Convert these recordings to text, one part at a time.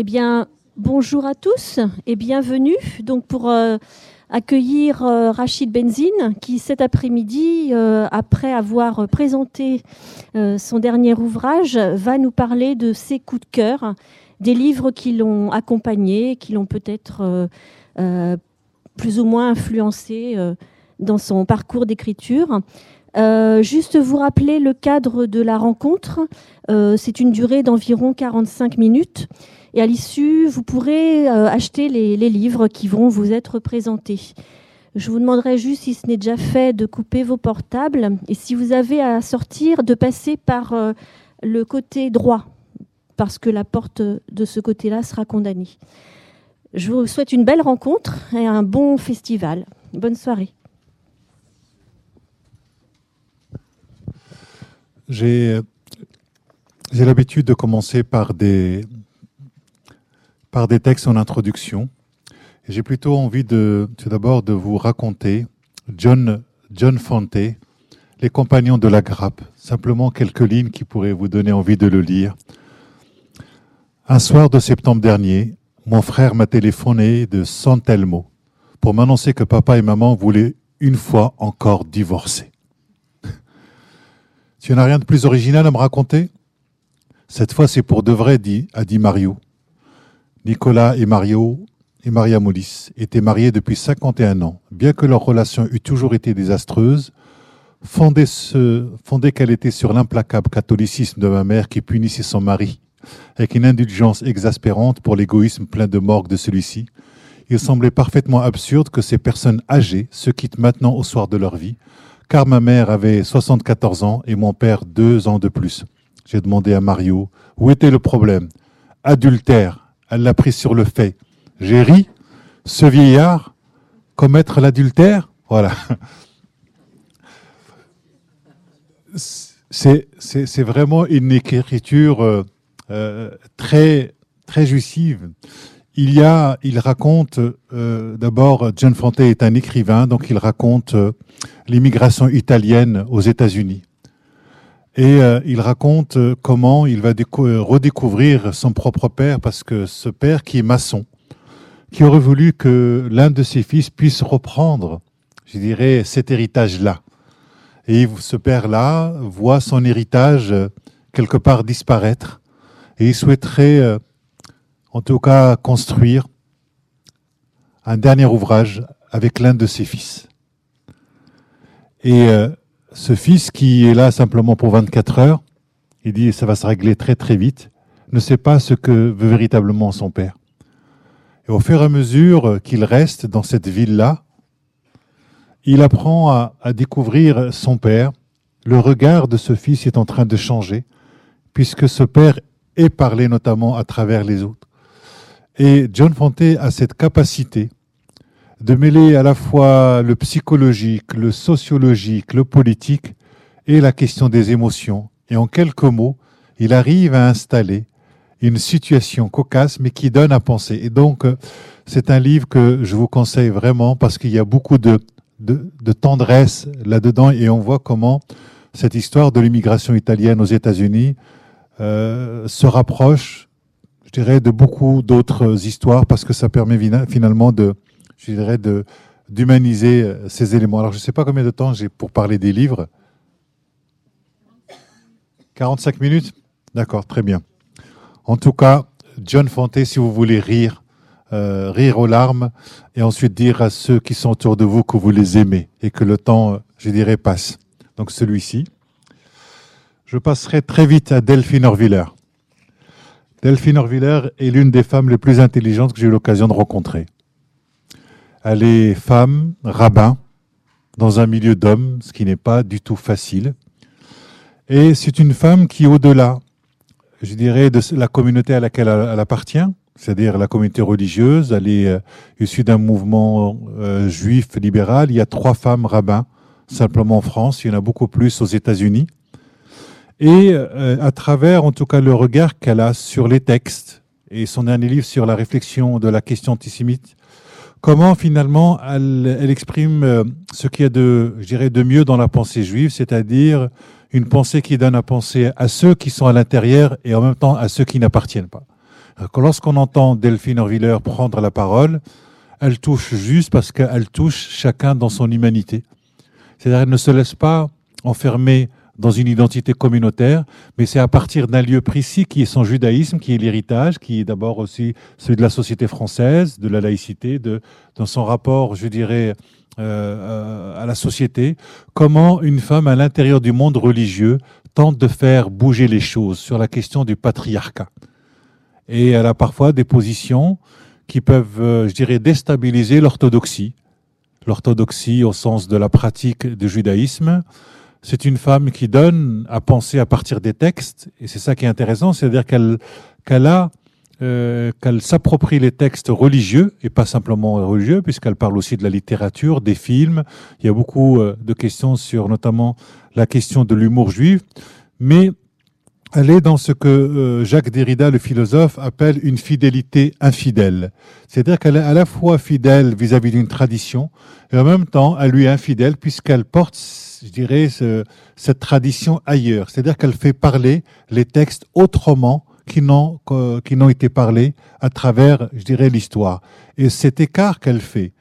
Eh bien, bonjour à tous et bienvenue donc pour euh, accueillir euh, Rachid Benzine qui cet après-midi, euh, après avoir présenté son dernier ouvrage, va nous parler de ses coups de cœur, des livres qui l'ont accompagné, qui l'ont peut-être plus ou moins influencé dans son parcours d'écriture. juste vous rappeler le cadre de la rencontre. c'est une durée d'environ 45 minutes. Et à l'issue, vous pourrez euh, acheter les, livres qui vont vous être présentés. Je vous demanderai juste, si ce n'est déjà fait, de couper vos portables et si vous avez à sortir, de passer par euh, le côté droit, parce que la porte de ce côté-là sera condamnée. Je vous souhaite une belle rencontre et un bon festival. Bonne soirée. J'ai l'habitude de commencer par des, par des textes en introduction. J'ai plutôt envie de, tout d'abord, de vous raconter John, John Fante, Les Compagnons de la Grappe. Simplement quelques lignes qui pourraient vous donner envie de le lire. Un soir de septembre dernier, mon frère m'a téléphoné de San Telmo pour m'annoncer que papa et maman voulaient une fois encore divorcer. tu n'as rien de plus original à me raconter? Cette fois, c'est pour de vrai, dit, a dit Mario. Nicolas et Mario et Maria Moulis étaient mariés depuis 51 ans. Bien que leur relation eût toujours été désastreuse, fondée, qu'elle était sur l'implacable catholicisme de ma mère qui punissait son mari avec une indulgence exaspérante pour l'égoïsme plein de morgue de celui-ci, il semblait parfaitement absurde que ces personnes âgées se quittent maintenant au soir de leur vie, car ma mère avait 74 ans et mon père deux ans de plus. J'ai demandé à Mario où était le problème? Adultère, elle l'a pris sur le fait. J'ai ri, ce vieillard, commettre l'adultère, voilà. C'est vraiment une écriture euh, euh, très très jouissive. Il y a, il raconte euh, d'abord, John Fante est un écrivain, donc il raconte l'immigration italienne aux États-Unis. Et euh, il raconte euh, comment il va euh, redécouvrir son propre père, parce que ce père qui est maçon, qui aurait voulu que l'un de ses fils puisse reprendre, je dirais, cet héritage-là. Et ce père-là voit son héritage quelque part disparaître, et il souhaiterait, en tout cas, construire un dernier ouvrage avec l'un de ses fils. Et ce fils qui est là simplement pour 24 heures, il dit ça va se régler très très vite, ne sait pas ce que veut véritablement son père. Et au fur et à mesure qu'il reste dans cette ville-là, il apprend à, découvrir son père. Le regard de ce fils est en train de changer, puisque ce père est parlé notamment à travers les autres. Et John Fante a cette capacité de mêler à la fois le psychologique, le sociologique, le politique et la question des émotions. Et en quelques mots, il arrive à installer une situation cocasse, mais qui donne à penser. Et donc, euh, c'est un livre que je vous conseille vraiment parce qu'il y a beaucoup de, de, tendresse là-dedans et on voit comment cette histoire de l'immigration italienne aux États-Unis euh, se rapproche, je dirais, de beaucoup d'autres histoires parce que ça permet finalement de, je dirais, d'humaniser euh, ces éléments. Alors, je ne sais pas combien de temps j'ai pour parler des livres. 45 minutes? D'accord, très bien. En tout cas, John Fante, si vous voulez rire, euh, rire aux larmes, et ensuite dire à ceux qui sont autour de vous que vous les aimez et que le temps, euh, je dirais, passe. Donc celui-ci. Je passerai très vite à Delphine Orviller. Delphine Orviller est l'une des femmes les plus intelligentes que j'ai eu l'occasion de rencontrer. Elle est femme, rabbin, dans un milieu d'hommes, ce qui n'est pas du tout facile. Et c'est une femme qui, au-delà, je dirais, de la communauté à laquelle elle, appartient, c'est-à-dire la communauté religieuse, elle est euh, issue d'un mouvement euh, juif libéral. Il y a trois femmes rabbins, simplement en France, il y en a beaucoup plus aux États-Unis. Et euh, à travers, en tout cas, le regard qu'elle a sur les textes et son dernier livre sur la réflexion de la question antisémite, comment finalement elle, exprime euh, ce qu'il y a de, je de mieux dans la pensée juive, c'est-à-dire une pensée qui donne à penser à ceux qui sont à l'intérieur et en même temps à ceux qui n'appartiennent pas. lorsqu'on entend Delphine Orviller prendre la parole, elle touche juste parce qu'elle touche chacun dans son humanité. C'est-à-dire qu'elle ne se laisse pas enfermer dans une identité communautaire, mais c'est à partir d'un lieu précis qui est son judaïsme, qui est l'héritage, qui est d'abord aussi celui de la société française, de la laïcité, de, dans son rapport, je dirais, euh, à la société, comment une femme à l'intérieur du monde religieux tente de faire bouger les choses sur la question du patriarcat. Et elle a parfois des positions qui peuvent, euh, je dirais, déstabiliser l'orthodoxie. L'orthodoxie au sens de la pratique du judaïsme. C'est une femme qui donne à penser à partir des textes, et c'est ça qui est intéressant, c'est-à-dire qu'elle qu'elle a euh, qu'elle s'approprie les textes religieux et pas simplement religieux, puisqu'elle parle aussi de la littérature, des films. Il y a beaucoup euh, de questions sur notamment la question de l'humour juif, mais elle est dans ce que euh, Jacques Derrida, le philosophe, appelle une fidélité infidèle. C'est-à-dire qu'elle est à la fois fidèle vis-à-vis d'une tradition, et en même temps, elle lui est infidèle puisqu'elle porte, je dirais, cette tradition ailleurs. C'est-à-dire qu'elle fait parler les textes autrement qui n'ont, qui n'ont été parlés à travers, je dirais, l'histoire. Et cet écart qu'elle fait,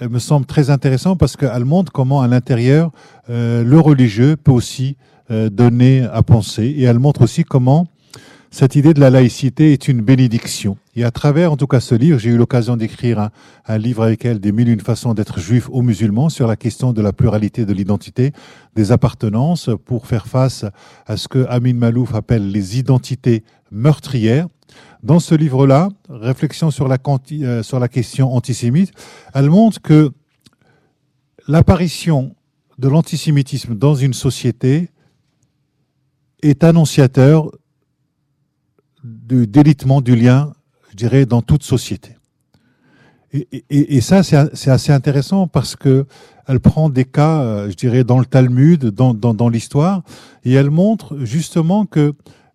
elle me semble très intéressant parce qu'elle montre comment à l'intérieur, euh, le religieux peut aussi euh, donner à penser. Et elle montre aussi comment cette idée de la laïcité est une bénédiction. Et à travers, en tout cas, ce livre, j'ai eu l'occasion d'écrire un, livre avec elle, des mille une façons d'être juif ou musulman, sur la question de la pluralité de l'identité, des appartenances, pour faire face à ce que Amin Malouf appelle les identités meurtrières. Dans ce livre-là, Réflexion sur la, euh, sur la question antisémite, elle montre que l'apparition de l'antisémitisme dans une société est annonciateur du délitement du lien, je dirais, dans toute société. Et, ça, c'est assez intéressant parce que elle prend des cas, euh, je dirais, dans le Talmud, dans, dans, l'histoire, et elle montre justement que,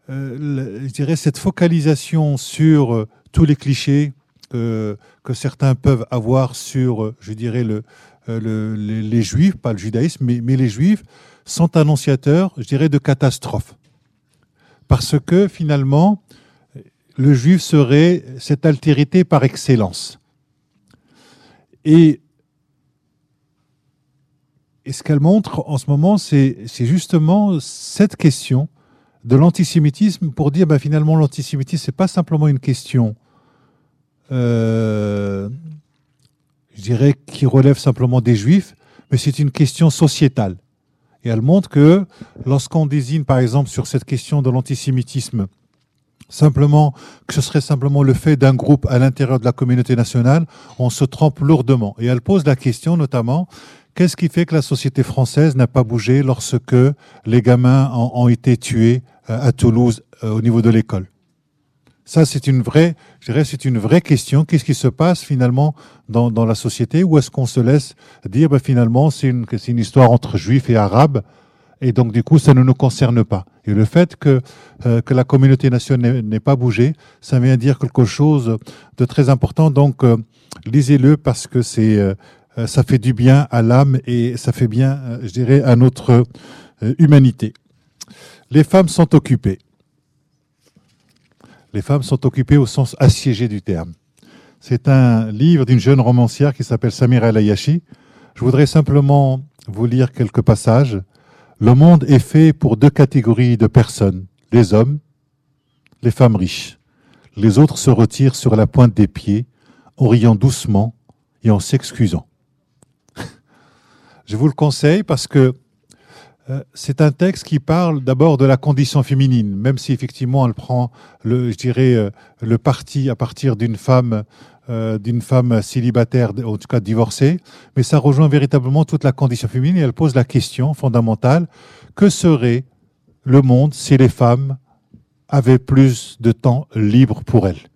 euh, je dirais, cette focalisation sur euh, tous les clichés que certains peuvent avoir sur, je dirais, le, les, juifs, pas le judaïsme, mais, mais les juifs, sont annonciateurs, je dirais, de catastrophes. Parce que finalement, le juif serait cette altérité par excellence. Et, ce qu'elle montre en ce moment, c'est justement cette question de l'antisémitisme pour dire ben, finalement l'antisémitisme, ce n'est pas simplement une question, euh, je dirais, qui relève simplement des juifs, mais c'est une question sociétale. Et elle montre que lorsqu'on désigne, par exemple, sur cette question de l'antisémitisme, simplement que ce serait simplement le fait d'un groupe à l'intérieur de la communauté nationale, on se trompe lourdement. Et elle pose la question notamment, qu'est-ce qui fait que la société française n'a pas bougé lorsque les gamins ont, été tués euh, à Toulouse euh, au niveau de l'école? Ça, c'est une vraie, je dirais, c'est une vraie question. Qu'est-ce qui se passe finalement dans, la société? Ou est-ce qu'on se laisse dire, ben, finalement, c'est une, c'est une histoire entre juifs et arabes, et donc du coup, ça ne nous concerne pas. Et le fait que, euh, que la communauté nationale n'ait pas bougé, ça vient dire quelque chose de très important. Donc, euh, lisez-le parce que c'est, euh, ça fait du bien à l'âme et ça fait bien, je dirais, à notre humanité. Les femmes sont occupées. Les femmes sont occupées au sens assiégé du terme. C'est un livre d'une jeune romancière qui s'appelle Samira Layashi. Je voudrais simplement vous lire quelques passages. Le monde est fait pour deux catégories de personnes, les hommes, les femmes riches. Les autres se retirent sur la pointe des pieds, en riant doucement et en s'excusant. Je vous le conseille parce que c'est un texte qui parle d'abord de la condition féminine, même si effectivement elle prend, le, je dirais, euh, le parti à partir d'une femme, euh, d'une femme célibataire, en tout cas divorcée, mais ça rejoint véritablement toute la condition féminine et elle pose la question fondamentale. Que serait le monde si les femmes avaient plus de temps libre pour elles?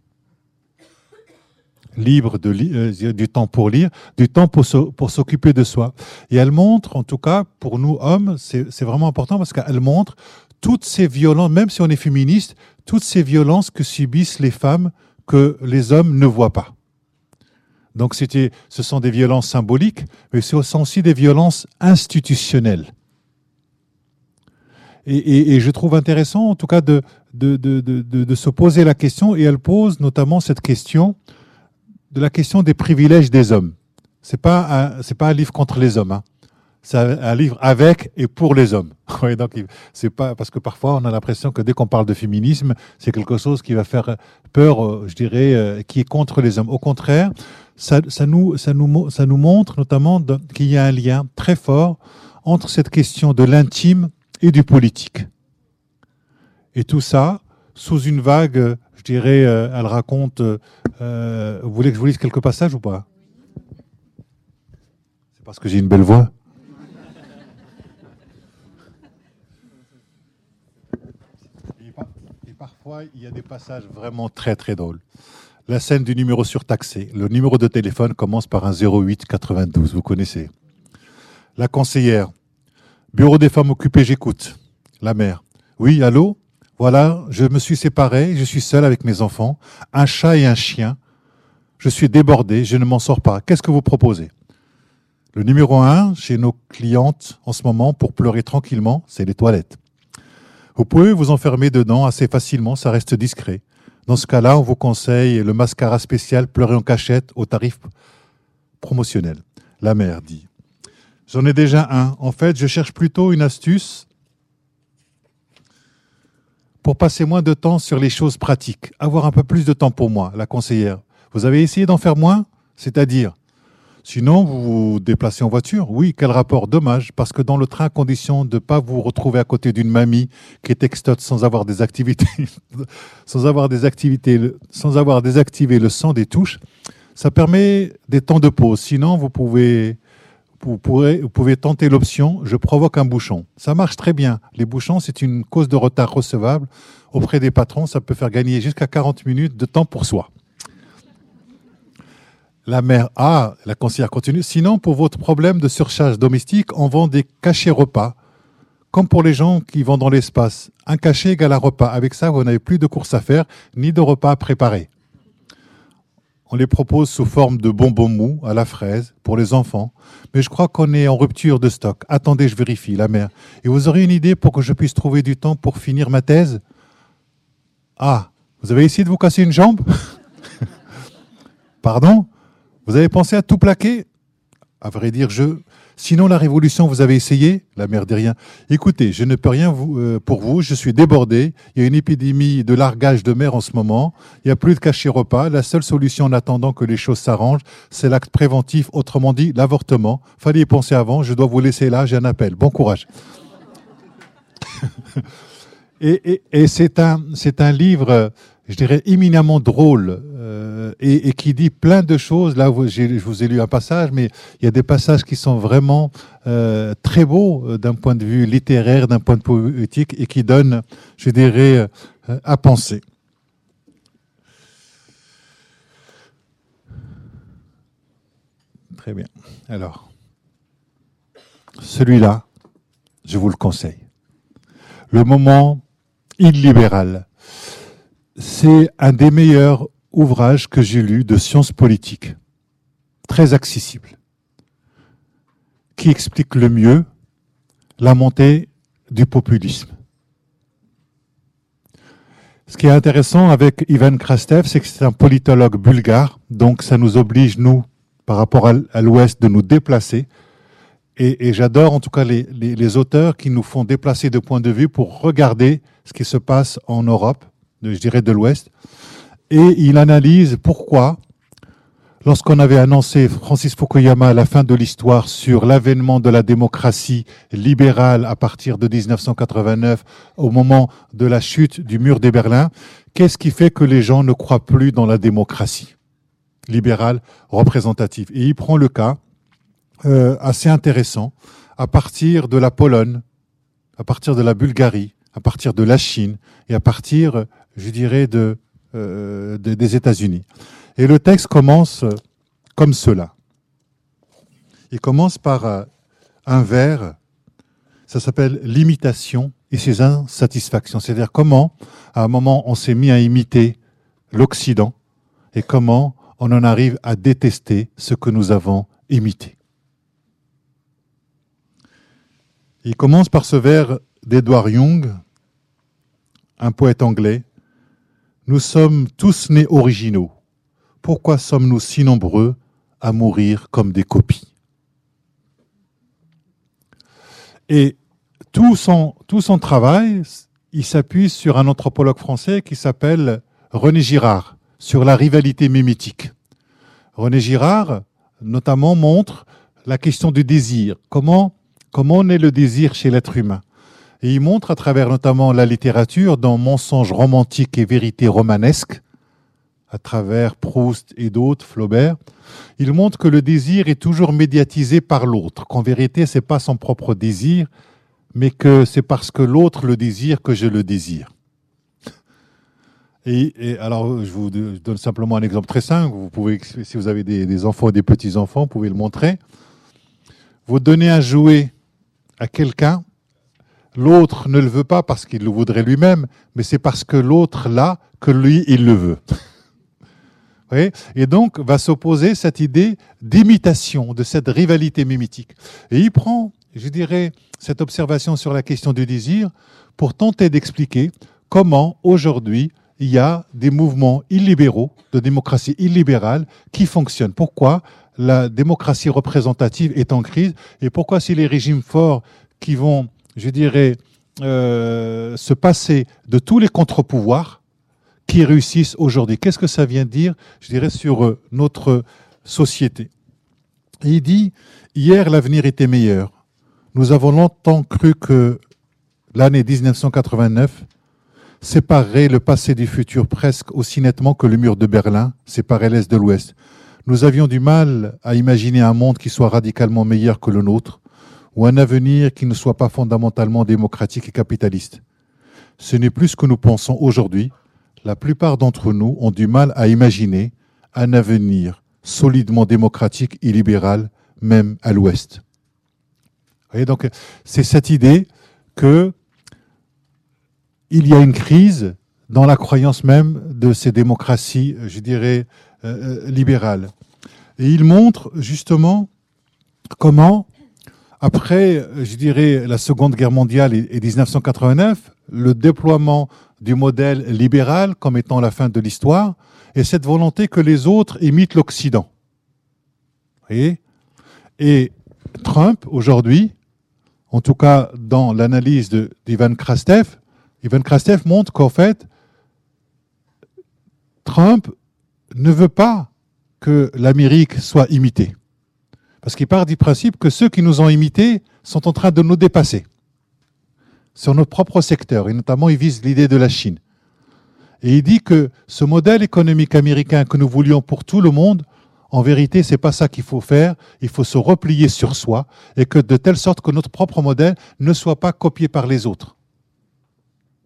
Libre euh, du temps pour lire, du temps pour, s'occuper de soi. Et elle montre, en tout cas, pour nous hommes, c'est vraiment important parce qu'elle montre toutes ces violences, même si on est féministe, toutes ces violences que subissent les femmes que les hommes ne voient pas. Donc c'était, ce sont des violences symboliques, mais ce sont aussi des violences institutionnelles. Et, et, je trouve intéressant, en tout cas, de, de, de, de se poser la question, et elle pose notamment cette question de la question des privilèges des hommes. C'est pas c'est pas un livre contre les hommes. Hein. C'est un livre avec et pour les hommes. donc c'est pas parce que parfois on a l'impression que dès qu'on parle de féminisme, c'est quelque chose qui va faire peur, euh, je dirais, euh, qui est contre les hommes. Au contraire, ça, nous ça nous ça nous montre notamment qu'il y a un lien très fort entre cette question de l'intime et du politique. Et tout ça sous une vague, je dirais, euh, elle raconte. vous voulez que je vous lise quelques passages ou pas? C'est parce que j'ai une belle voix. il y a des passages vraiment très très drôles. La scène du numéro surtaxé. Le numéro de téléphone commence par un 08 92, vous connaissez. La conseillère. Bureau des femmes occupées, j'écoute. La mère. Oui, allô? Voilà, je me suis séparé, je suis seul avec mes enfants, un chat et un chien. Je suis débordé, je ne m'en sors pas. Qu'est-ce que vous proposez? Le numéro 1 chez nos clientes en ce moment pour pleurer tranquillement, c'est les toilettes. Vous pouvez vous enfermer dedans assez facilement, ça reste discret. Dans ce cas-là, on vous conseille le mascara spécial pleurer en cachette au tarif promotionnel. La mère dit. J'en ai déjà un. En fait, je cherche plutôt une astuce pour passer moins de temps sur les choses pratiques, avoir un peu plus de temps pour moi, la conseillère. Vous avez essayé d'en faire moins C'est-à-dire Sinon, vous vous déplacez en voiture. Oui, quel rapport Dommage, parce que dans le train, à condition de ne pas vous retrouver à côté d'une mamie qui est textote sans avoir des activités, sans avoir des activités, sans avoir désactivé le son des touches, ça permet des temps de pause. Sinon, vous pouvez, vous pouvez tenter l'option je provoque un bouchon. Ça marche très bien. Les bouchons, c'est une cause de retard recevable auprès des patrons. Ça peut faire gagner jusqu'à 40 minutes de temps pour soi. La mère A, la conseillère continue. Sinon, pour votre problème de surcharge domestique, on vend des cachets repas. Comme pour les gens qui vont dans l'espace. Un cachet égale un repas. Avec ça, vous n'avez plus de courses à faire, ni de repas à préparer. On les propose sous forme de bonbons mous à la fraise pour les enfants. Mais je crois qu'on est en rupture de stock. Attendez, je vérifie, la mère. Et vous aurez une idée pour que je puisse trouver du temps pour finir ma thèse? Ah, vous avez essayé de vous casser une jambe? Pardon? Vous avez pensé à tout plaquer? À vrai dire, je. Sinon, la révolution, vous avez essayé La mère dit rien. Écoutez, je ne peux rien euh, pour vous, je suis débordé. Il y a une épidémie de largage de mer en ce moment. Il n'y a plus de cachet repas. La seule solution en attendant que les choses s'arrangent, c'est l'acte préventif, autrement dit, l'avortement. Fallait y penser avant. Je dois vous laisser là, j'ai un appel. Bon courage. et, c'est un livre je dirais, éminemment drôle euh, et, qui dit plein de choses. Là, je vous ai lu un passage, mais il y a des passages qui sont vraiment euh, très beaux euh, d'un point de vue littéraire, d'un point de vue poétique, et qui donnent, je dirais, à penser. Très bien. Alors, celui-là, je vous le conseille. Le moment illibéral c'est un des meilleurs ouvrages que j'ai lus de sciences politiques, très accessible, qui explique le mieux la montée du populisme. Ce qui est intéressant avec Ivan Krastev, c'est que c'est un politologue bulgare, donc ça nous oblige, nous, par rapport à l'Ouest, de nous déplacer. Et, j'adore en tout cas les, les auteurs qui nous font déplacer de point de vue pour regarder ce qui se passe en Europe je dirais de l'Ouest, et il analyse pourquoi, lorsqu'on avait annoncé Francis Fukuyama à la fin de l'histoire sur l'avènement de la démocratie libérale à partir de 1989, au moment de la chute du mur des Berlins, qu'est-ce qui fait que les gens ne croient plus dans la démocratie libérale représentative? Et il prend le cas euh, assez intéressant à partir de la Pologne, à partir de la Bulgarie, à partir de la Chine et à partir je dirais, de, euh, des États-Unis. Et le texte commence comme cela. Il commence par euh, un vers, ça s'appelle l'imitation et ses insatisfactions. C'est-à-dire comment, à un moment, on s'est mis à imiter l'Occident et comment on en arrive à détester ce que nous avons imité. Il commence par ce vers d'Edward Young, un poète anglais. Nous sommes tous nés originaux. Pourquoi sommes-nous si nombreux à mourir comme des copies? Et tout son, travail, il s'appuie sur un anthropologue français qui s'appelle René Girard, sur la rivalité mimétique. René Girard, notamment, montre la question du désir. Comment, comment naît le désir chez l'être humain? Et il montre à travers notamment la littérature, dans Mensonges romantiques et vérités romanesques, à travers Proust et d'autres, Flaubert, il montre que le désir est toujours médiatisé par l'autre, qu'en vérité, ce n'est pas son propre désir, mais que c'est parce que l'autre le désire que je le désire. Et, alors, je vous donne simplement un exemple très simple. Vous pouvez, si vous avez des, enfants ou des petits-enfants, vous pouvez le montrer. Vous donnez un jouet à quelqu'un, l'autre ne le veut pas parce qu'il le voudrait lui-même, mais c'est parce que l'autre l'a que lui, il le veut. Et donc va s'opposer cette idée d'imitation, de cette rivalité mimétique. Et il prend, je dirais, cette observation sur la question du désir pour tenter d'expliquer comment aujourd'hui il y a des mouvements illibéraux, de démocratie illibérale, qui fonctionnent. Pourquoi la démocratie représentative est en crise et pourquoi si les régimes forts qui vont, je dirais, euh, se passer de tous les contre-pouvoirs, qui réussissent aujourd'hui. Qu'est-ce que ça vient dire, je dirais, sur euh, notre société? Il dit, hier l'avenir était meilleur. Nous avons longtemps cru que l'année 1989 séparerait le passé du futur presque aussi nettement que le mur de Berlin séparait l'Est de l'Ouest. Nous avions du mal à imaginer un monde qui soit radicalement meilleur que le nôtre, ou un avenir qui ne soit pas fondamentalement démocratique et capitaliste. Ce n'est plus ce que nous pensons aujourd'hui, la plupart d'entre nous ont du mal à imaginer un avenir solidement démocratique et libéral, même à l'Ouest. donc, c'est cette idée que il y a une crise dans la croyance même de ces démocraties, je dirais, euh, euh, libérales. Et il montre justement comment, après, je dirais, la Seconde Guerre mondiale et 1989, le déploiement du modèle libéral comme étant la fin de l'histoire, et cette volonté que les autres imitent l'Occident. Et Trump, aujourd'hui, en tout cas dans l'analyse d'Ivan Krastev, Ivan Krastev montre qu'en fait, Trump ne veut pas que l'Amérique soit imitée. Parce qu'il part du principe que ceux qui nous ont imités sont en train de nous dépasser sur notre propre secteur, et notamment il vise l'idée de la Chine. Et il dit que ce modèle économique américain que nous voulions pour tout le monde, en vérité, c'est pas ça qu'il faut faire. Il faut se replier sur soi et que de telle sorte que notre propre modèle ne soit pas copié par les autres.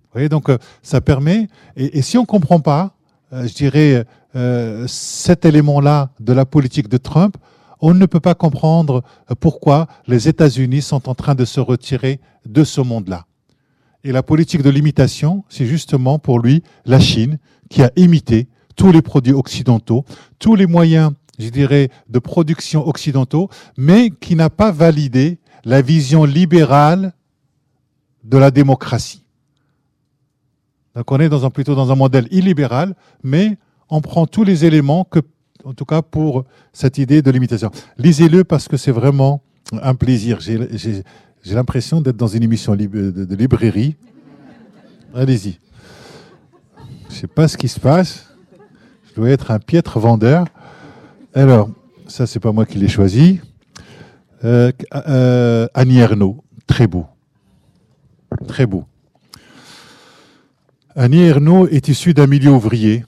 Vous voyez, donc euh, ça permet. Et, si on ne comprend pas, euh, je dirais, euh, cet élément-là de la politique de Trump, on ne peut pas comprendre pourquoi les États-Unis sont en train de se retirer de ce monde-là. Et la politique de l'imitation, c'est justement pour lui la Chine qui a imité tous les produits occidentaux, tous les moyens, je dirais, de production occidentaux, mais qui n'a pas validé la vision libérale de la démocratie. Donc on est dans un, plutôt dans un modèle illibéral, mais on prend tous les éléments que, en tout cas pour cette idée de l'imitation. Lisez-le parce que c'est vraiment un plaisir. J'ai l'impression d'être dans une émission de librairie. Allez-y. Je ne sais pas ce qui se passe. Je dois être un piètre vendeur. Alors, ça, c'est pas moi qui l'ai choisi. Euh, euh, Annie Ernaux, très beau. Très beau. Annie Ernaux est issue d'un milieu ouvrier.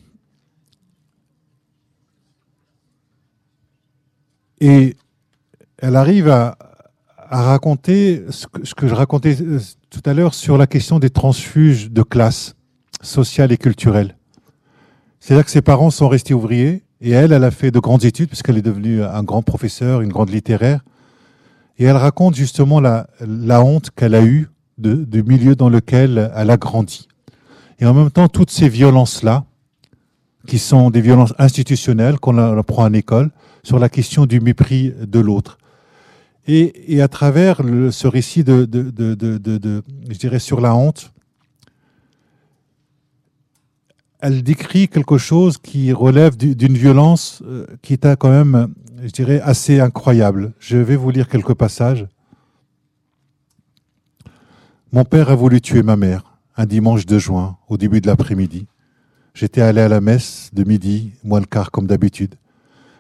Et elle arrive à, raconter ce que, je racontais euh, tout à l'heure sur la question des transfuges de classe sociale et culturelle. C'est-à-dire que ses parents sont restés ouvriers et elle, elle a fait de grandes études puisqu'elle est devenue un grand professeur, une grande littéraire. Et elle raconte justement la, honte qu'elle a eue du milieu dans lequel elle a grandi. Et en même temps, toutes ces violences-là, qui sont des violences institutionnelles qu'on apprend à l'école, sur la question du mépris de l'autre. Et, à travers ce récit de, je dirais, sur la honte, elle décrit quelque chose qui relève d'une violence euh, qui est quand même, je dirais, assez incroyable. Je vais vous lire quelques passages. Mon père a voulu tuer ma mère un dimanche de juin, au début de l'après-midi. J'étais allé à la messe de midi, moins le quart comme d'habitude.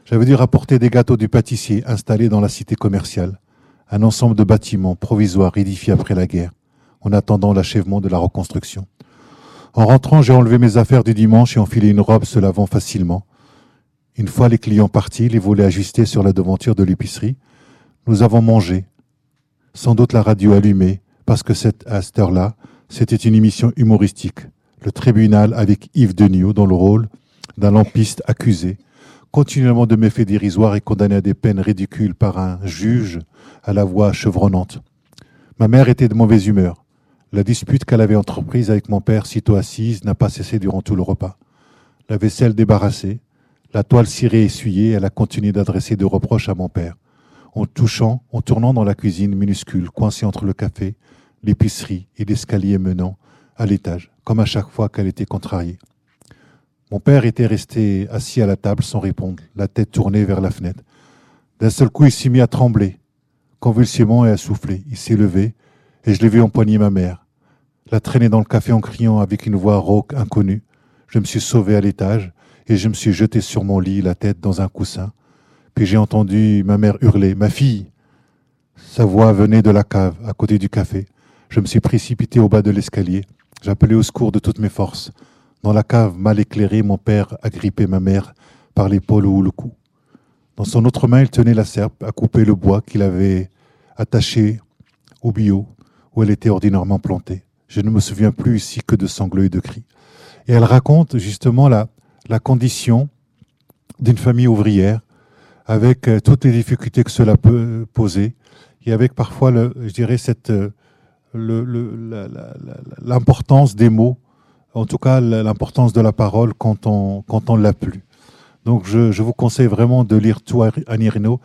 J'avais dû rapporter des gâteaux du pâtissier installés dans la cité commerciale, un ensemble de bâtiments provisoires édifiés après la guerre, en attendant l'achèvement de la reconstruction. En rentrant, j'ai enlevé mes affaires du dimanche et enfilé une robe se lavant facilement. Une fois les clients partis, les volets ajustés sur la devanture de l'épicerie, nous avons mangé, sans doute la radio allumée, parce que cette, à cette heure-là, c'était une émission humoristique. Le tribunal avec Yves Deniau dans le rôle d'un lampiste accusé, continuellement de méfaits dérisoires et condamné à des peines ridicules par un juge à la voix chevronnante. Ma mère était de mauvaise humeur. La dispute qu'elle avait entreprise avec mon père, sitôt assise, n'a pas cessé durant tout le repas. La vaisselle débarrassée, la toile cirée essuyée, elle a continué d'adresser des reproches à mon père. En touchant, en tournant dans la cuisine minuscule, coincée entre le café l'épicerie et l'escalier menant à l'étage, comme à chaque fois qu'elle était contrariée. Mon père était resté assis à la table sans répondre, la tête tournée vers la fenêtre. D'un seul coup, il s'est mis à trembler, convulsivement et à souffler. Il s'est levé et je l'ai vu empoigner ma mère, la traîner dans le café en criant avec une voix rauque inconnue. Je me suis sauvé à l'étage et je me suis jeté sur mon lit, la tête dans un coussin. Puis j'ai entendu ma mère hurler Ma fille Sa voix venait de la cave, à côté du café. Je me suis précipité au bas de l'escalier. J'appelais au secours de toutes mes forces. Dans la cave mal éclairée, mon père agrippait ma mère par l'épaule ou le cou. Dans son autre main, il tenait la serpe à couper le bois qu'il avait attaché au bio où elle était ordinairement plantée. Je ne me souviens plus ici que de sanglots et de cris. Et elle raconte justement la, condition d'une famille ouvrière avec euh, toutes les difficultés que cela peut poser et avec parfois, je dirais, cette, euh, l'importance des mots, en tout cas l'importance de la parole quand on, quand on l'a plus. Donc je, je, vous conseille vraiment de lire tout Annie Rino.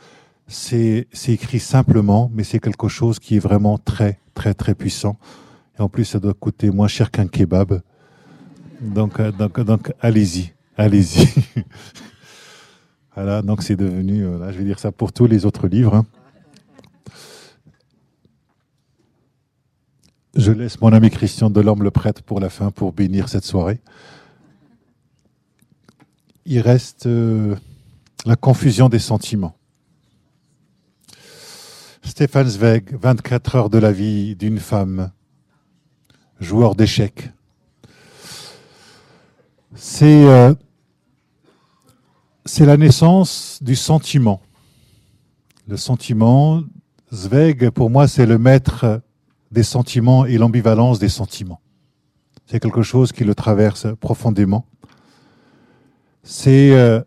C'est écrit simplement, mais c'est quelque chose qui est vraiment très, très, très puissant. Et en plus, ça doit coûter moins cher qu'un kebab. Donc, euh, donc, donc allez-y, allez-y. voilà, donc c'est devenu, euh, là, je vais dire ça pour tous les autres livres. Hein. Je laisse mon ami Christian Delorme le prêtre pour la fin, pour bénir cette soirée. Il reste euh, la confusion des sentiments. Stéphane Zweig, 24 heures de la vie d'une femme, joueur d'échecs. C'est euh, c'est la naissance du sentiment. Le sentiment, Zweig, pour moi, c'est le maître des sentiments et l'ambivalence des sentiments. C'est quelque chose qui le traverse profondément. C'est euh,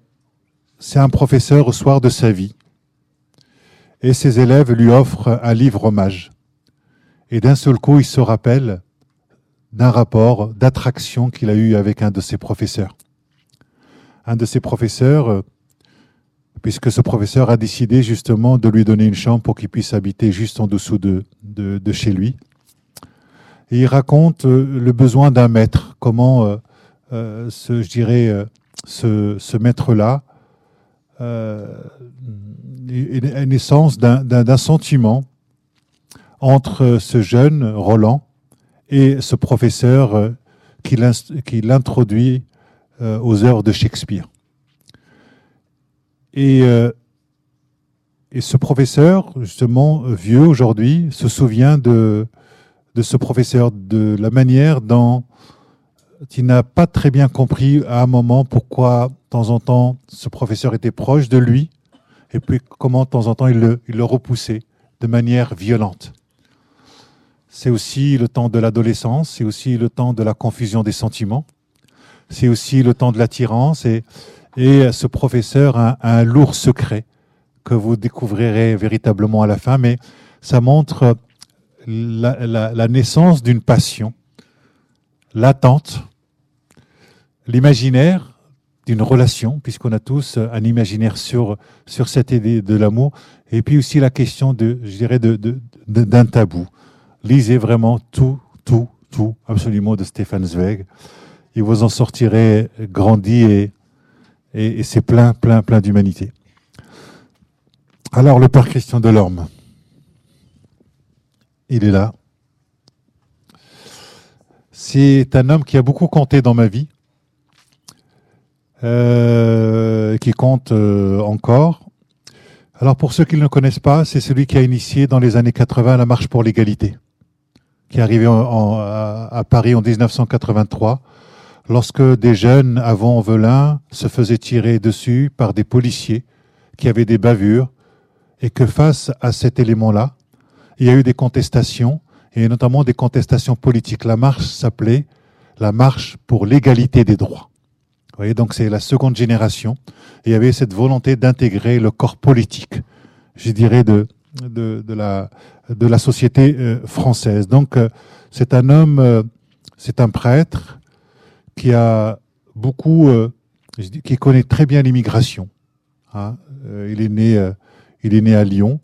un professeur au soir de sa vie et ses élèves lui offrent un livre hommage. Et d'un seul coup, il se rappelle d'un rapport d'attraction qu'il a eu avec un de ses professeurs. Un de ses professeurs, euh, puisque ce professeur a décidé justement de lui donner une chambre pour qu'il puisse habiter juste en dessous de, de, chez lui. Il raconte euh, le besoin d'un maître, comment euh, euh, ce, je dirais, ce, ce maître-là euh, est naissance d'un sentiment entre ce jeune Roland et ce professeur qui l'introduit aux œuvres de Shakespeare. Et, euh, et ce professeur, justement, vieux aujourd'hui, se souvient de, de ce professeur, de la manière dont il n'a pas très bien compris à un moment pourquoi, de temps en temps, ce professeur était proche de lui, et puis comment, de temps en temps, il le, il le repoussait de manière violente. C'est aussi le temps de l'adolescence, c'est aussi le temps de la confusion des sentiments, c'est aussi le temps de l'attirance, et et ce professeur a, un lourd secret que vous découvrirez véritablement à la fin, mais ça montre la, naissance d'une passion latente, l'imaginaire d'une relation, puisqu'on a tous un imaginaire sur, sur cette idée de l'amour, et puis aussi la question de, je dirais, d'un de, de, tabou. Lisez vraiment tout, tout, tout, absolument de Stéphane Zweig. Et vous en sortirez grandi et, et, c'est plein, plein, plein d'humanité. Alors, le père Christian Delorme, il est là. C'est un homme qui a beaucoup compté dans ma vie, euh, qui compte euh, encore. Alors pour ceux qui ne le connaissent pas, c'est celui qui a initié dans les années 80 la marche pour l'égalité, qui est arrivé à, Paris en 1983, lorsque des jeunes avant Velin se faisaient tirer dessus par des policiers qui avaient des bavures, et que face à cet élément-là, il y a eu des contestations, et notamment des contestations politiques. La marche s'appelait la marche pour l'égalité des droits. Vous voyez, donc c'est la seconde génération. Il y avait cette volonté d'intégrer le corps politique, je dirais, de, de, de, la, de la société euh, française. Donc euh, c'est un homme, euh, c'est un prêtre qui a beaucoup, qui connaît très bien l'immigration. Hein. il est né, il est né à Lyon.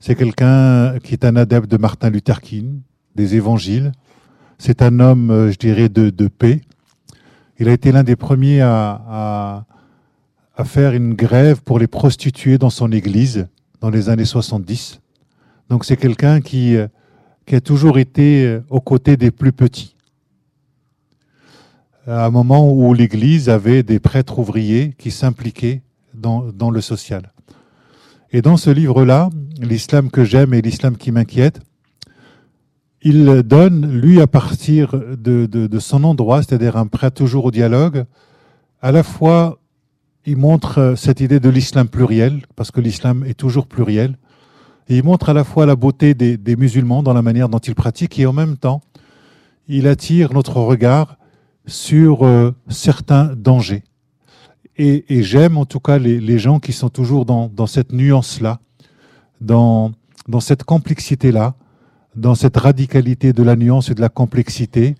C'est quelqu'un qui est un adepte de Martin Luther King, des évangiles. C'est un homme, euh, je dirais, de, de, paix. Il a été l'un des premiers à, à, à, faire une grève pour les prostituées dans son église dans les années 70. Donc c'est quelqu'un qui, euh, qui a toujours été euh, aux côtés des plus petits. À un moment où l'église avait des prêtres ouvriers qui s'impliquaient dans, le social. Et dans ce livre-là, L'islam que j'aime et l'islam qui m'inquiète, il donne, lui, à partir de, son endroit, c'est-à-dire un prêt toujours au dialogue, à la fois, il montre cette idée de l'islam pluriel, parce que l'islam est toujours pluriel, et il montre à la fois la beauté des, musulmans dans la manière dont ils pratiquent, et en même temps, il attire notre regard sur euh, certains dangers. Et, j'aime en tout cas les, gens qui sont toujours dans, dans cette nuance-là, dans, dans cette complexité-là, dans cette radicalité de la nuance et de la complexité,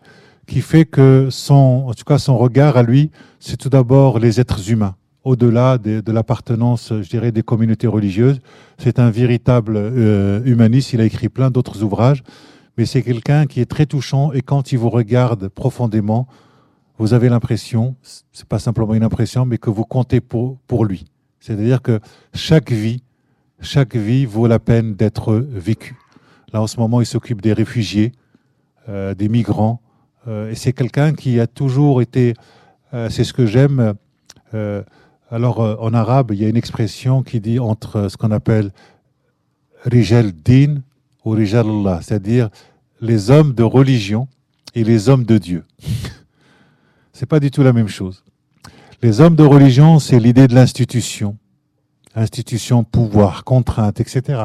qui fait que son, en tout cas son regard à lui, c'est tout d'abord les êtres humains. Au-delà de, de l'appartenance, je dirais, des communautés religieuses, c'est un véritable euh, humaniste. Il a écrit plein d'autres ouvrages, mais c'est quelqu'un qui est très touchant et quand il vous regarde profondément, vous avez l'impression, c'est pas simplement une impression, mais que vous comptez pour, pour lui. C'est-à-dire que chaque vie, chaque vie vaut la peine d'être vécue. Là, en ce moment, il s'occupe des réfugiés, euh, des migrants, euh, et c'est quelqu'un qui a toujours été, euh, c'est ce que j'aime. Alors, en arabe, il y a une expression qui dit entre ce qu'on appelle Rijal Din ou Rijal Allah, c'est-à-dire les hommes de religion et les hommes de Dieu. C'est pas du tout la même chose. Les hommes de religion, c'est l'idée de l'institution. Institution, pouvoir, contrainte, etc.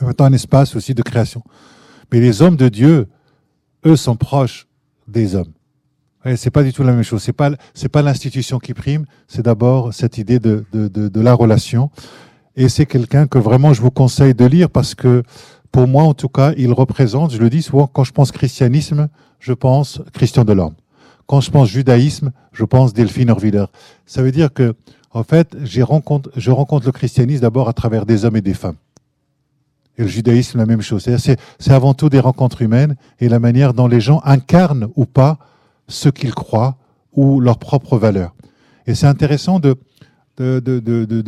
Autant un espace aussi de création. Mais les hommes de Dieu, eux, sont proches des hommes. Ouais, c'est pas du tout la même chose. C'est pas, pas l'institution qui prime. C'est d'abord cette idée de la relation. Et c'est quelqu'un que vraiment je vous conseille de lire parce que pour moi, en tout cas, il représente, je le dis souvent, quand je pense christianisme, je pense Christian Delorme. Quand je pense judaïsme, je pense Delphine Orviller. Ça veut dire que, en fait, je rencontre le christianisme d'abord à travers des hommes et des femmes. Et le judaïsme, la même chose. C'est avant tout des rencontres humaines et la manière dont les gens incarnent ou pas ce qu'ils croient ou leurs propres valeurs. Et c'est intéressant de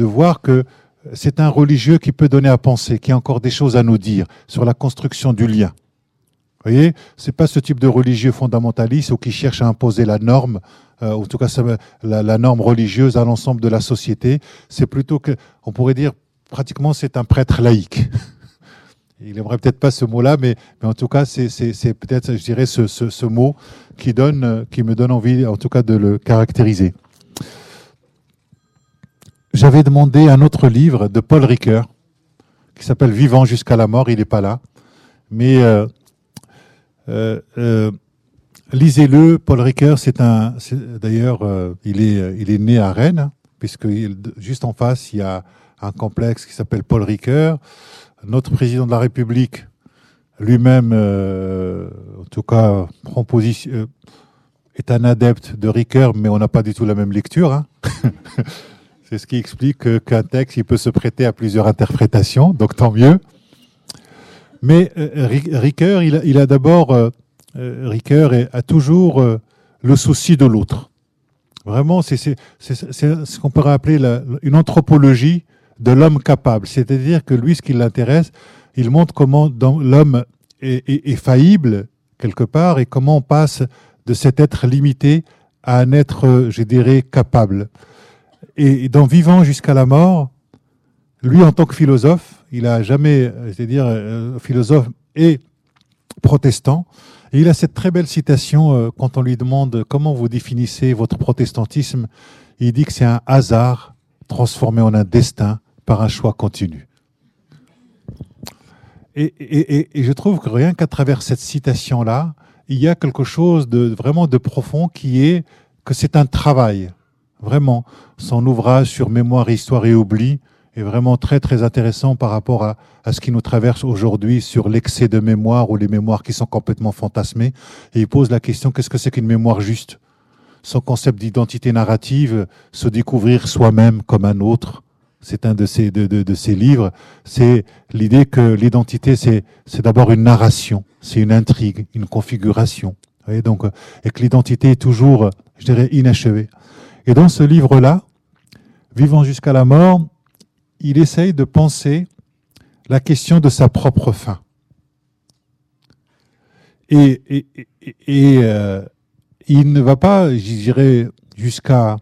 voir que c'est un religieux qui peut donner à penser, qui a encore des choses à nous dire sur la construction du lien. Vous voyez, c'est pas ce type de religieux fondamentaliste ou qui cherche à imposer la norme, euh, en tout cas la, norme religieuse à l'ensemble de la société. C'est plutôt que, on pourrait dire, pratiquement, c'est un prêtre laïque. Il aimerait peut-être pas ce mot-là, mais, mais en tout cas, c'est peut-être, je dirais, ce, ce, mot qui donne, qui me donne envie, en tout cas, de le caractériser. J'avais demandé un autre livre de Paul Ricoeur qui s'appelle Vivant jusqu'à la mort. Il n'est pas là, mais euh, Lisez-le, Paul Ricoeur, c'est un. D'ailleurs, euh, il est, il est né à Rennes, puisque juste en face, il y a un complexe qui s'appelle Paul Ricoeur. Notre président de la République, lui-même, euh, en tout cas, prend position, est un adepte de Ricoeur, mais on n'a pas du tout la même lecture. Hein. C'est ce qui explique qu'un texte, il peut se prêter à plusieurs interprétations, donc tant mieux. Mais euh, Ricoeur, il a, d'abord, euh, euh Ricoeur a toujours le souci de l'autre. Vraiment, c'est ce qu'on pourrait appeler la, une anthropologie de l'homme capable. C'est-à-dire que lui, ce qui l'intéresse, il montre comment l'homme est, faillible quelque part et comment on passe de cet être limité à un être, je dirais, capable. Et dans Vivant jusqu'à la mort, lui, en tant que philosophe, il a jamais, c'est-à-dire euh, philosophe et protestant, il a cette très belle citation euh, quand on lui demande comment vous définissez votre protestantisme? Il dit que c'est un hasard transformé en un destin par un choix continu. Et, et, et je trouve que rien qu'à travers cette citation-là, il y a quelque chose de vraiment de profond qui est que c'est un travail. Vraiment, son ouvrage sur mémoire, histoire et oubli est vraiment très très intéressant par rapport à, à ce qui nous traverse aujourd'hui sur l'excès de mémoire ou les mémoires qui sont complètement fantasmées. Et il pose la question qu'est-ce que c'est qu'une mémoire juste? Son concept d'identité narrative, se découvrir soi-même comme un autre. C'est un de ces, de, de, de ces livres. C'est l'idée que l'identité, c'est, c'est d'abord une narration, c'est une intrigue, une configuration. Vous voyez, donc, et que l'identité est toujours, je dirais, inachevée. Et dans ce livre-là, Vivant jusqu'à la mort, il essaye de penser la question de sa propre fin. Et, euh, il ne va pas, je dirais, jusqu'à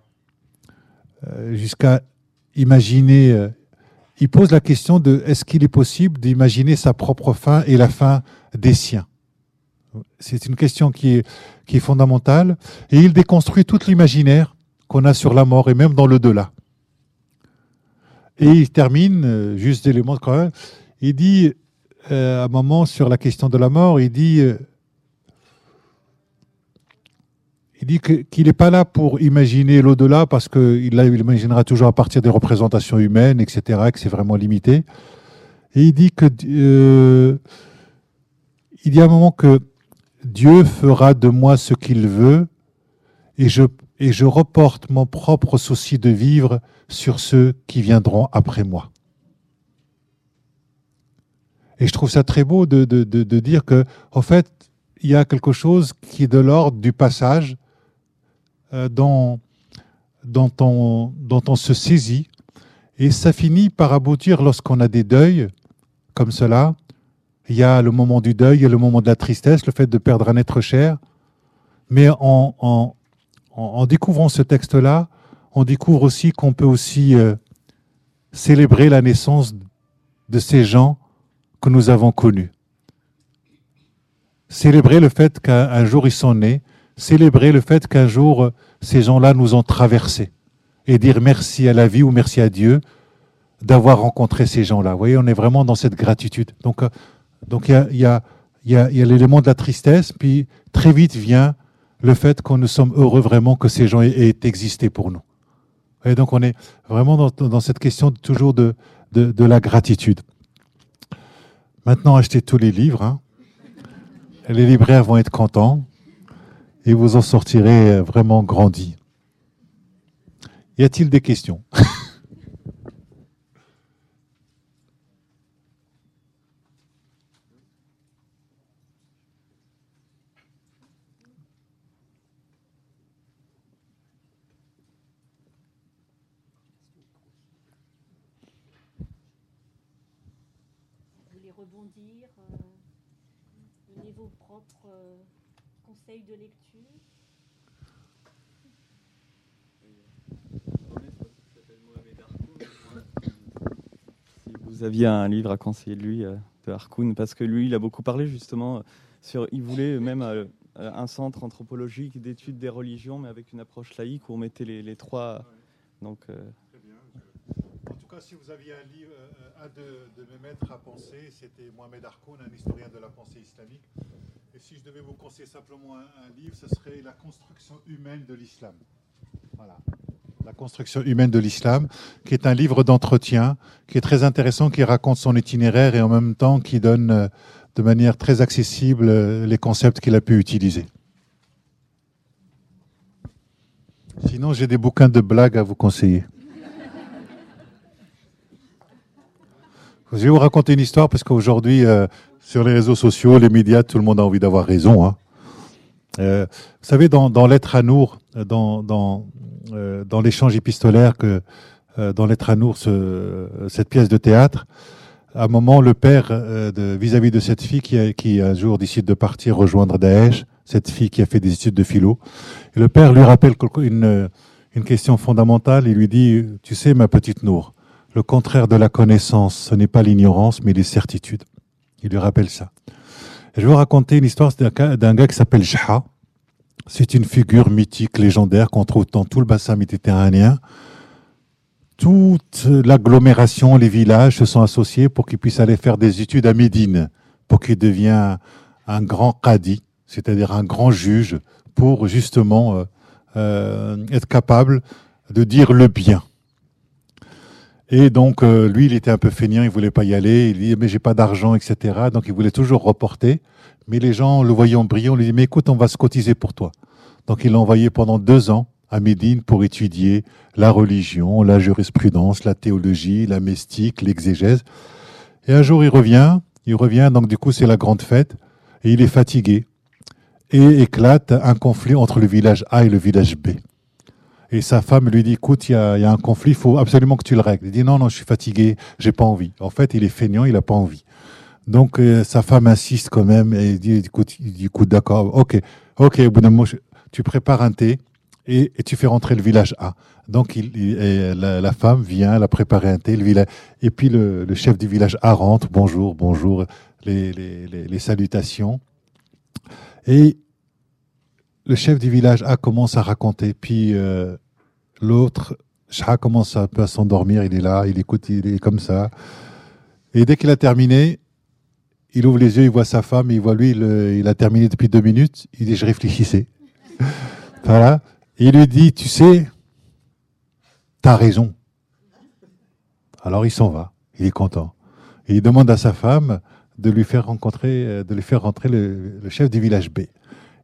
euh, jusqu'à imaginer. Euh, il pose la question de est-ce qu'il est possible d'imaginer sa propre fin et la fin des siens. C'est une question qui est, qui est fondamentale. Et il déconstruit tout l'imaginaire qu'on a sur la mort et même dans le delà. Et il termine, euh, juste d'éléments quand même, il dit, euh, à un moment sur la question de la mort, il dit, euh, dit qu'il n'est pas là pour imaginer l'au-delà parce qu'il il imaginera toujours à partir des représentations humaines, etc., que c'est vraiment limité. Et il dit que, il dit à un moment que Dieu fera de moi ce qu'il veut et je et je reporte mon propre souci de vivre sur ceux qui viendront après moi. Et je trouve ça très beau de, de, de, dire que, en fait, il y a quelque chose qui est de l'ordre du passage euh, dont, dont, on, dont on se saisit. Et ça finit par aboutir lorsqu'on a des deuils comme cela. Il y a le moment du deuil, il y a le moment de la tristesse, le fait de perdre un être cher. Mais en, en, en, découvrant ce texte-là, on découvre aussi qu'on peut aussi euh, célébrer la naissance de ces gens que nous avons connus. Célébrer le fait qu'un jour ils sont nés, célébrer le fait qu'un jour euh, ces gens-là nous ont traversés et dire merci à la vie ou merci à Dieu d'avoir rencontré ces gens-là. Vous voyez, on est vraiment dans cette gratitude. Donc, euh, donc il y a, y a, y a, y a l'élément de la tristesse, puis très vite vient le fait qu'on nous sommes heureux vraiment que ces gens aient, aient existé pour nous. Et donc on est vraiment dans, cette question toujours de, de, de, la gratitude. Maintenant, achetez tous les livres. Hein. Les libraires vont être contents et vous en sortirez vraiment grandis. Y a-t-il des questions rebondir, euh, donner vos propres euh, conseils de lecture. Si vous aviez un livre à conseiller de lui, euh, de Harkoun, parce que lui, il a beaucoup parlé justement sur. Il voulait même un centre anthropologique d'études des religions, mais avec une approche laïque où on mettait les, les trois. Donc. Très bien. En tout cas, si vous aviez un livre, un de, de, mes maîtres à penser, c'était Mohamed Harkoun, un historien de la pensée islamique. Et si je devais vous conseiller simplement un, un livre, ce serait La construction humaine de l'islam. Voilà. La construction humaine de l'islam, qui est un livre d'entretien, qui est très intéressant, qui raconte son itinéraire et en même temps qui donne euh, de manière très accessible euh, les concepts qu'il a pu utiliser. Sinon, j'ai des bouquins de blagues à vous conseiller. Je vais vous raconter une histoire parce qu'aujourd'hui, euh, sur les réseaux sociaux, les médias, tout le monde a envie d'avoir raison. Hein. Euh, vous savez, dans, dans à Nour, dans, dans, euh, dans l'échange épistolaire que euh, dans l'être à Nour, ce, cette pièce de théâtre, à un moment, le père, euh, vis-à-vis de, cette fille qui, qui un jour décide de partir rejoindre Daesh, cette fille qui a fait des études de philo, le père lui rappelle une, une question fondamentale. Il lui dit, tu sais, ma petite Nour, le contraire de la connaissance, ce n'est pas l'ignorance, mais les certitudes. Il lui rappelle ça. Je vais vous raconter une histoire d'un gars, d'un gars qui s'appelle Jaha. C'est une figure mythique, légendaire qu'on trouve dans tout le bassin méditerranéen. Toute l'agglomération, les villages se sont associés pour qu'il puisse aller faire des études à Médine, pour qu'il devienne un grand qadi, c'est-à-dire un grand juge, pour justement euh, euh, être capable de dire le bien. Et donc, euh, lui, il était un peu feignant, il voulait pas y aller. Il dit, mais j'ai pas d'argent, etc. Donc, il voulait toujours reporter. Mais les gens, le voyant brillant, lui dit, mais écoute, on va se cotiser pour toi. Donc, il l'a envoyé pendant deux ans à Médine pour étudier la religion, la jurisprudence, la théologie, la mystique, l'exégèse. Et un jour, il revient. Il revient, donc du coup, c'est la grande fête. Et il est fatigué. Et éclate un conflit entre le village A et le village B. Et sa femme lui dit, écoute, il y y a un conflit, il faut absolument que tu le règles. Il dit, non, non, je suis fatigué, j'ai pas envie. En fait, il est feignant, il a pas envie. Donc, euh, sa femme insiste quand même et dit, écoute, écoute, d'accord, ok, ok, au bout d'un moment, tu prépares un thé et, tu fais rentrer le village A. Donc, il, la femme vient, elle a préparé un thé, le village, et puis le, le chef du village A rentre, bonjour, bonjour, les, les, les, les salutations. Et le chef du village A commence à raconter, puis euh, l'autre, Shah commence un peu à s'endormir, il est là, il écoute, il est comme ça. Et dès qu'il a terminé, il ouvre les yeux, il voit sa femme, il voit lui, il, il a terminé depuis deux minutes, il dit, je réfléchissais. voilà. Et il lui dit, tu sais, t'as raison. Alors il s'en va, il est content. Et il demande à sa femme de lui faire rencontrer, euh, de lui faire rentrer le, le chef du village B.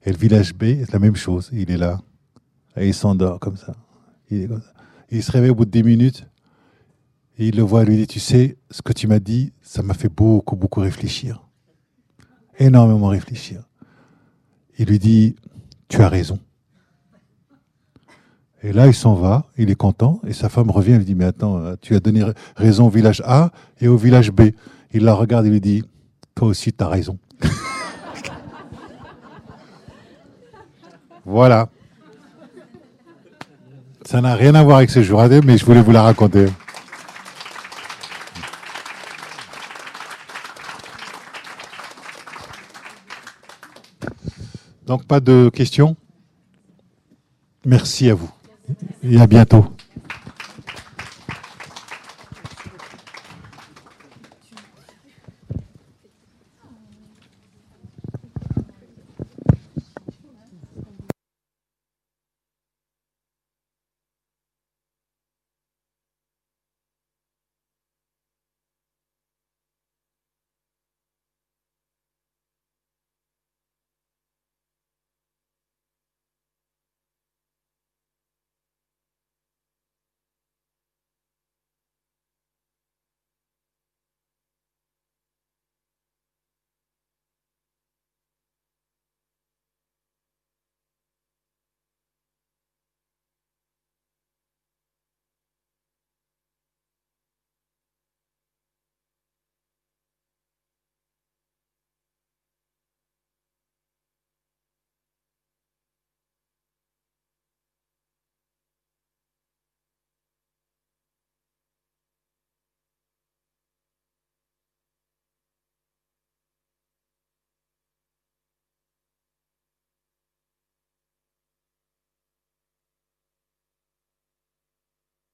Et le village B, c'est la même chose. Il est là. Et il s'endort comme ça. Il, se réveille au bout de 10 minutes. Et il le voit, il lui dit, tu sais, ce que tu m'as dit, ça m'a fait beaucoup, beaucoup réfléchir. Énormément réfléchir. Il lui dit, tu as raison. Et là, il s'en va, il est content, et sa femme revient, elle lui dit, mais attends, tu as donné ra- raison au village A et au village B. Il la regarde et lui dit, toi aussi, tu as raison. Voilà. Ça n'a rien à voir avec ce jour mais je voulais vous la raconter. Donc, pas de questions? Merci à vous. Et à bientôt.